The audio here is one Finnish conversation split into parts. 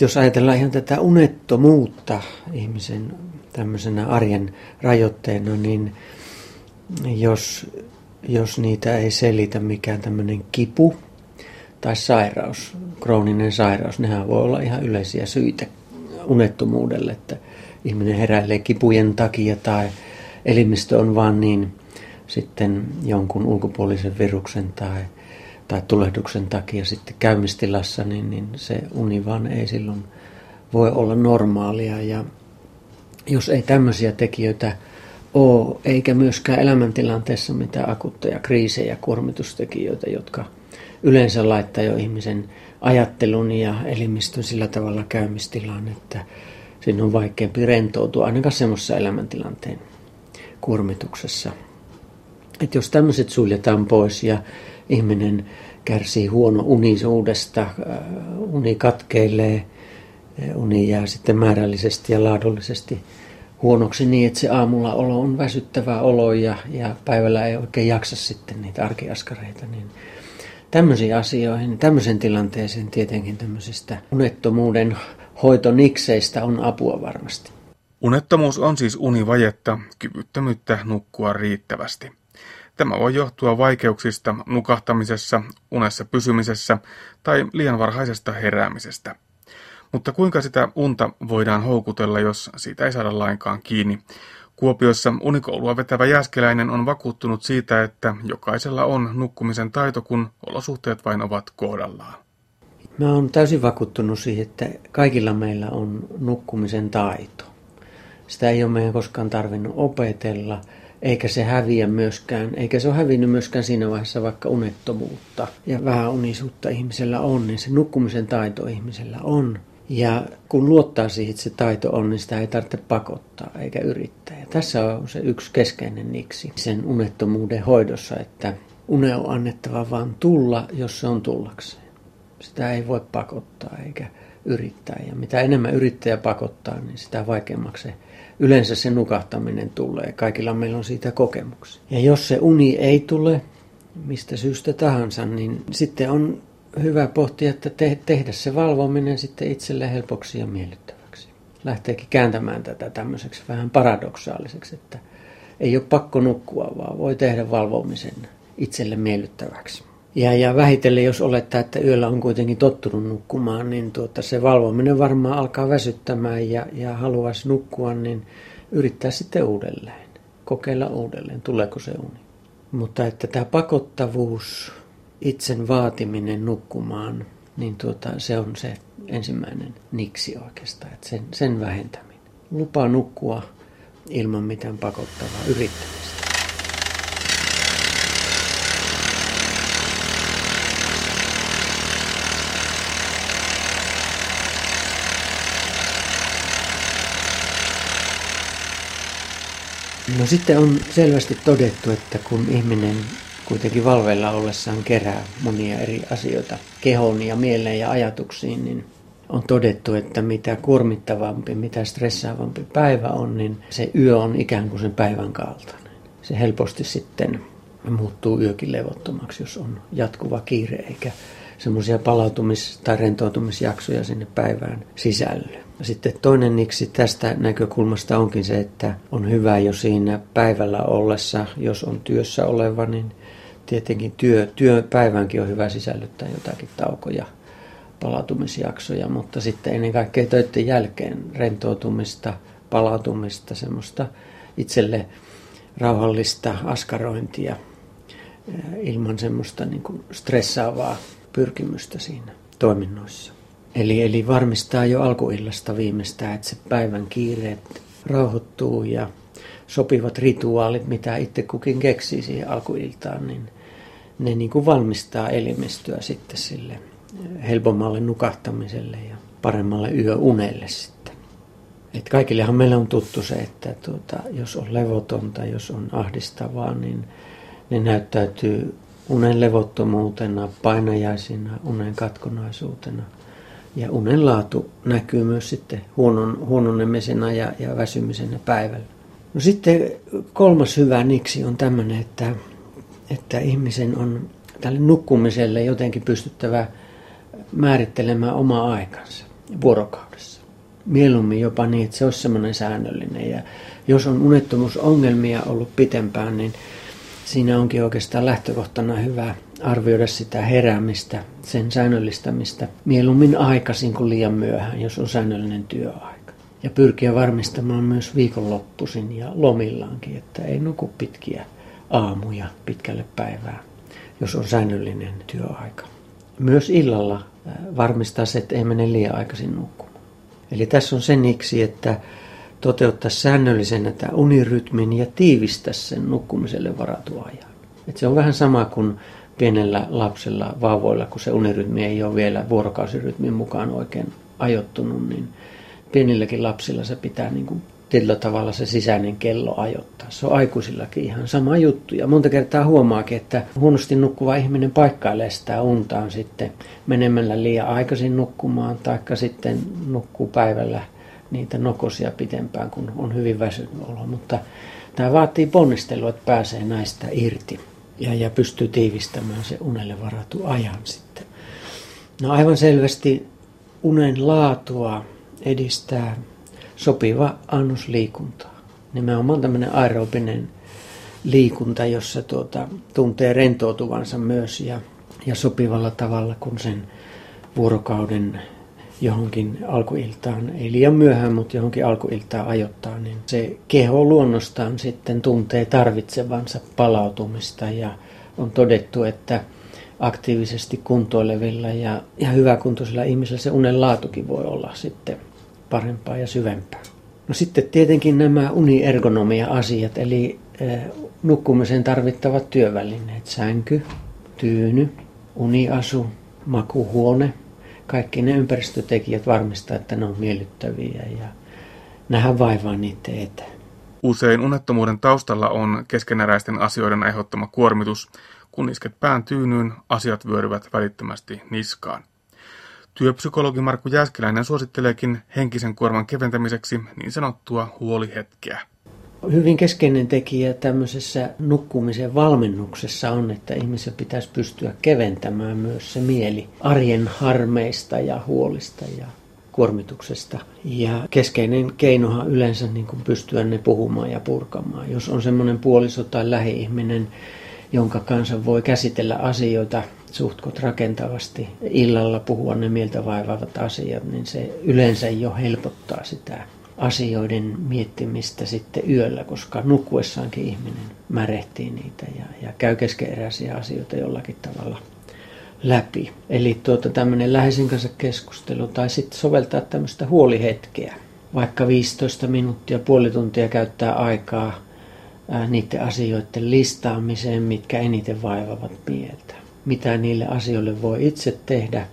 Jos ajatellaan ihan tätä unettomuutta ihmisen tämmöisenä arjen rajoitteena, niin jos, jos niitä ei selitä mikään tämmöinen kipu tai sairaus, krooninen sairaus, nehän voi olla ihan yleisiä syitä unettomuudelle, että ihminen heräilee kipujen takia tai elimistö on vaan niin sitten jonkun ulkopuolisen viruksen tai, tai tulehduksen takia sitten käymistilassa, niin, niin se uni vaan ei silloin voi olla normaalia. Ja jos ei tämmöisiä tekijöitä ole, eikä myöskään elämäntilanteessa mitään akuutteja kriisejä, kuormitustekijöitä, jotka yleensä laittaa jo ihmisen ajattelun ja elimistön sillä tavalla käymistilaan, että siinä on vaikeampi rentoutua ainakaan semmoisessa elämäntilanteen kuormituksessa. Että jos tämmöiset suljetaan pois ja ihminen kärsii huono unisuudesta, äh, uni katkeilee, äh, uni jää sitten määrällisesti ja laadullisesti huonoksi niin, että se aamulla olo on väsyttävä olo ja, ja päivällä ei oikein jaksa sitten niitä arkiaskareita, niin tämmöisiin asioihin, tämmöisen tilanteeseen tietenkin tämmöisistä unettomuuden hoitonikseistä on apua varmasti. Unettomuus on siis univajetta, kyvyttömyyttä nukkua riittävästi. Tämä voi johtua vaikeuksista nukahtamisessa, unessa pysymisessä tai liian varhaisesta heräämisestä. Mutta kuinka sitä unta voidaan houkutella, jos siitä ei saada lainkaan kiinni? Kuopiossa unikoulua vetävä Jääskeläinen on vakuuttunut siitä, että jokaisella on nukkumisen taito, kun olosuhteet vain ovat kohdallaan. Mä oon täysin vakuuttunut siihen, että kaikilla meillä on nukkumisen taito. Sitä ei ole meidän koskaan tarvinnut opetella, eikä se häviä myöskään, eikä se ole hävinnyt myöskään siinä vaiheessa, vaikka unettomuutta ja vähän unisuutta ihmisellä on, niin se nukkumisen taito ihmisellä on. Ja kun luottaa siihen, että se taito on, niin sitä ei tarvitse pakottaa eikä yrittää. Ja tässä on se yksi keskeinen niksi sen unettomuuden hoidossa, että une on annettava vaan tulla, jos se on tullakseen. Sitä ei voi pakottaa eikä yrittää. Ja mitä enemmän yrittäjä pakottaa, niin sitä vaikeammaksi se yleensä se nukahtaminen tulee. Kaikilla meillä on siitä kokemuksia. Ja jos se uni ei tule, mistä syystä tahansa, niin sitten on hyvä pohtia, että te- tehdä se valvominen sitten itselle helpoksi ja miellyttäväksi. Lähteekin kääntämään tätä tämmöiseksi vähän paradoksaaliseksi, että ei ole pakko nukkua, vaan voi tehdä valvomisen itselle miellyttäväksi. Ja, ja vähitellen, jos olettaa, että yöllä on kuitenkin tottunut nukkumaan, niin tuota, se valvominen varmaan alkaa väsyttämään ja, ja haluaisi nukkua, niin yrittää sitten uudelleen. Kokeilla uudelleen, tuleeko se uni. Mutta että tämä pakottavuus, itsen vaatiminen nukkumaan, niin tuota, se on se ensimmäinen niksi oikeastaan, että sen, sen vähentäminen. Lupa nukkua ilman mitään pakottavaa yrittämistä. No sitten on selvästi todettu, että kun ihminen kuitenkin valveilla ollessaan kerää monia eri asioita kehoon ja mieleen ja ajatuksiin, niin on todettu, että mitä kuormittavampi, mitä stressaavampi päivä on, niin se yö on ikään kuin sen päivän kaltainen. Se helposti sitten muuttuu yökin levottomaksi, jos on jatkuva kiire eikä semmoisia palautumis- tai rentoutumisjaksoja sinne päivään sisälly. Sitten toinen niksi tästä näkökulmasta onkin se, että on hyvä jo siinä päivällä ollessa, jos on työssä oleva, niin tietenkin työ, työpäivänkin on hyvä sisällyttää jotakin taukoja, palautumisjaksoja, mutta sitten ennen kaikkea töiden jälkeen rentoutumista, palautumista, semmoista itselle rauhallista askarointia eh, ilman semmoista niin kuin stressaavaa pyrkimystä siinä toiminnoissa. Eli, eli varmistaa jo alkuillasta viimeistään, että se päivän kiireet rauhoittuu ja sopivat rituaalit, mitä itse kukin keksii siihen alkuiltaan, niin ne niin kuin valmistaa elimistöä sitten sille helpommalle nukahtamiselle ja paremmalle yöunelle sitten. Et kaikillehan meillä on tuttu se, että tuota, jos on levotonta, jos on ahdistavaa, niin ne näyttäytyy unen levottomuutena, painajaisina, unen katkonaisuutena – ja unen laatu näkyy myös sitten huonon, huononemisena ja, ja väsymisenä päivällä. No sitten kolmas hyvä niksi on tämmöinen, että, että ihmisen on tälle nukkumiselle jotenkin pystyttävä määrittelemään oma aikansa. vuorokaudessa. Mieluummin jopa niin, että se olisi semmoinen säännöllinen. Ja jos on unettomuusongelmia ollut pitempään, niin siinä onkin oikeastaan lähtökohtana hyvä arvioida sitä heräämistä, sen säännöllistämistä mieluummin aikaisin kuin liian myöhään, jos on säännöllinen työaika. Ja pyrkiä varmistamaan myös viikonloppuisin ja lomillaankin, että ei nuku pitkiä aamuja pitkälle päivään, jos on säännöllinen työaika. Myös illalla varmistaa se, että ei mene liian aikaisin nukkumaan. Eli tässä on se niksi, että toteuttaa säännöllisenä tämä unirytmin ja tiivistä sen nukkumiselle varatun ajan. Et se on vähän sama kuin pienellä lapsella, vauvoilla, kun se unirytmi ei ole vielä vuorokausirytmin mukaan oikein ajoittunut, niin pienilläkin lapsilla se pitää niin kuin tietyllä tavalla se sisäinen kello ajoittaa. Se on aikuisillakin ihan sama juttu. Ja monta kertaa huomaakin, että huonosti nukkuva ihminen paikkailee sitä untaan sitten menemällä liian aikaisin nukkumaan, taikka sitten nukkuu päivällä niitä nokosia pitempään, kun on hyvin väsynyt olo. Mutta tämä vaatii ponnistelua, että pääsee näistä irti ja, ja pystyy tiivistämään se unelle varatu ajan sitten. No aivan selvästi unen laatua edistää sopiva annos liikuntaa. Nimenomaan tämmöinen aerobinen liikunta, jossa tuota, tuntee rentoutuvansa myös ja, ja sopivalla tavalla, kun sen vuorokauden johonkin alkuiltaan, ei liian myöhään, mutta johonkin alkuiltaan ajoittaa, niin se keho luonnostaan sitten tuntee tarvitsevansa palautumista ja on todettu, että aktiivisesti kuntoilevilla ja, ja hyväkuntoisilla ihmisillä se unen laatukin voi olla sitten parempaa ja syvempää. No sitten tietenkin nämä uniergonomia-asiat, eli eh, nukkumisen tarvittavat työvälineet, sänky, tyyny, uniasu, makuhuone, kaikki ne ympäristötekijät varmistaa, että ne on miellyttäviä ja nähdään vaivaa niiden eteen. Usein unettomuuden taustalla on keskeneräisten asioiden aiheuttama kuormitus. Kun isket pään tyynyyn, asiat vyöryvät välittömästi niskaan. Työpsykologi Markku Jääskeläinen suositteleekin henkisen kuorman keventämiseksi niin sanottua huolihetkeä. Hyvin keskeinen tekijä tämmöisessä nukkumisen valmennuksessa on, että ihmisen pitäisi pystyä keventämään myös se mieli arjen harmeista ja huolista ja kuormituksesta. Ja keskeinen keinohan yleensä niin kuin pystyä ne puhumaan ja purkamaan. Jos on semmoinen puoliso tai lähi-ihminen, jonka kanssa voi käsitellä asioita suhtkot rakentavasti illalla puhua ne mieltä vaivaavat asiat, niin se yleensä jo helpottaa sitä asioiden miettimistä sitten yöllä, koska nukkuessaankin ihminen märehtii niitä ja, ja käy keskeeräisiä asioita jollakin tavalla läpi. Eli tuota, tämmöinen läheisen kanssa keskustelu tai sitten soveltaa tämmöistä huolihetkeä. Vaikka 15 minuuttia, puoli tuntia käyttää aikaa ää, niiden asioiden listaamiseen, mitkä eniten vaivavat mieltä mitä niille asioille voi itse tehdä.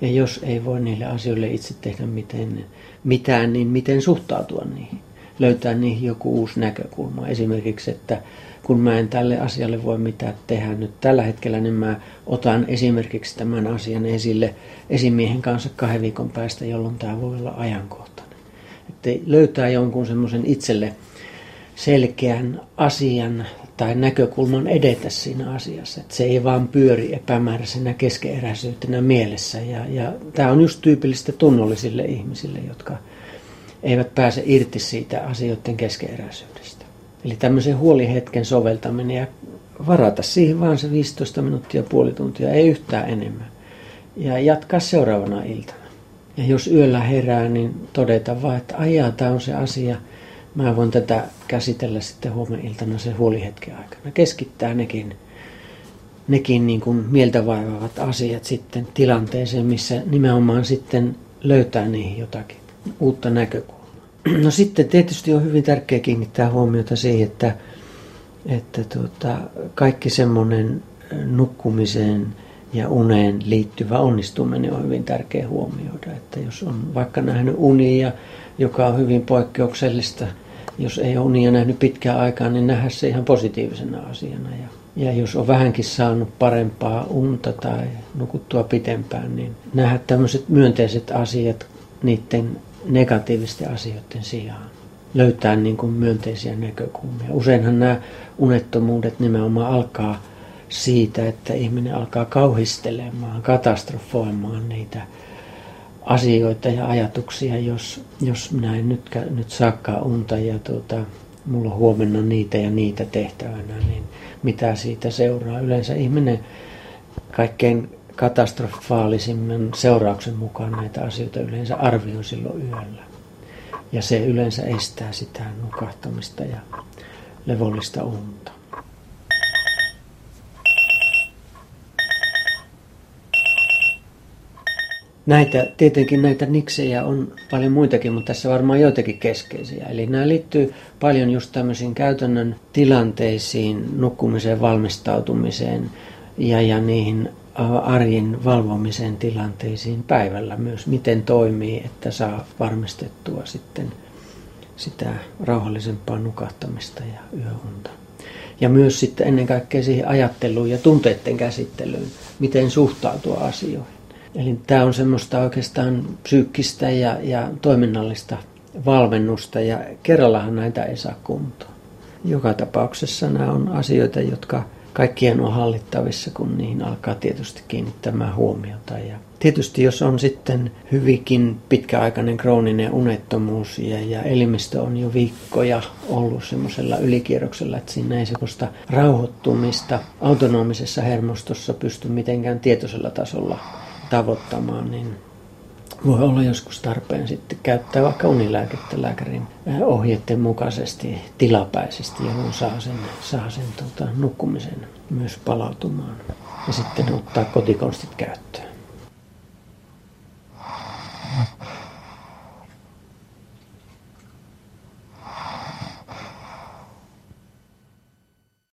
Ja jos ei voi niille asioille itse tehdä miten, mitään, niin miten suhtautua niihin. Löytää niihin joku uusi näkökulma. Esimerkiksi, että kun mä en tälle asialle voi mitään tehdä nyt tällä hetkellä, niin mä otan esimerkiksi tämän asian esille esimiehen kanssa kahden viikon päästä, jolloin tämä voi olla ajankohtainen. Että löytää jonkun semmoisen itselle selkeän asian tai näkökulman edetä siinä asiassa. Että se ei vaan pyöri epämääräisenä keskeeräisyytenä mielessä. Ja, ja tämä on just tyypillistä tunnollisille ihmisille, jotka eivät pääse irti siitä asioiden keskeeräisyydestä. Eli tämmöisen huolihetken soveltaminen ja varata siihen vaan se 15 minuuttia, puoli tuntia, ei yhtään enemmän. Ja jatkaa seuraavana iltana. Ja jos yöllä herää, niin todeta vaan, että ajaa, tämä on se asia – mä voin tätä käsitellä sitten huomenna iltana se huolihetken aikana. Keskittää nekin, nekin niin kuin mieltä vaivaavat asiat sitten tilanteeseen, missä nimenomaan sitten löytää niihin jotakin uutta näkökulmaa. No sitten tietysti on hyvin tärkeää kiinnittää huomiota siihen, että, että tuota, kaikki semmoinen nukkumiseen ja uneen liittyvä onnistuminen on hyvin tärkeä huomioida. Että jos on vaikka nähnyt unia, joka on hyvin poikkeuksellista, jos ei ole unia nähnyt pitkään aikaa, niin nähdä se ihan positiivisena asiana. Ja, ja jos on vähänkin saanut parempaa unta tai nukuttua pitempään, niin nähdä tämmöiset myönteiset asiat niiden negatiivisten asioiden sijaan. Löytää niin kuin myönteisiä näkökulmia. Useinhan nämä unettomuudet nimenomaan alkaa siitä, että ihminen alkaa kauhistelemaan, katastrofoimaan niitä asioita ja ajatuksia, jos, jos minä en nyt, nyt saakaan unta ja tuota, mulla on huomenna niitä ja niitä tehtävänä, niin mitä siitä seuraa. Yleensä ihminen kaikkein katastrofaalisimman seurauksen mukaan näitä asioita yleensä arvioi silloin yöllä. Ja se yleensä estää sitä nukahtamista ja levollista unta. Näitä, tietenkin näitä niksejä on paljon muitakin, mutta tässä varmaan joitakin keskeisiä. Eli nämä liittyy paljon just tämmöisiin käytännön tilanteisiin, nukkumiseen, valmistautumiseen ja, ja niihin arjen valvomisen tilanteisiin päivällä myös, miten toimii, että saa varmistettua sitten sitä rauhallisempaa nukahtamista ja yöunta. Ja myös sitten ennen kaikkea siihen ajatteluun ja tunteiden käsittelyyn, miten suhtautua asioihin. Eli tämä on semmoista oikeastaan psyykkistä ja, ja toiminnallista valmennusta ja kerrallahan näitä ei saa kuntoon. Joka tapauksessa nämä on asioita, jotka kaikkien on hallittavissa, kun niihin alkaa tietysti kiinnittämään huomiota. Ja tietysti jos on sitten hyvinkin pitkäaikainen krooninen unettomuus ja, ja elimistö on jo viikkoja ollut semmoisella ylikierroksella, että siinä ei semmoista rauhoittumista autonomisessa hermostossa pysty mitenkään tietoisella tasolla tavoittamaan, niin voi olla joskus tarpeen sitten käyttää vaikka unilääkettä lääkärin ohjeiden mukaisesti tilapäisesti, jolloin saa sen, saa sen tota, nukkumisen myös palautumaan. Ja sitten ottaa kotikonstit käyttöön.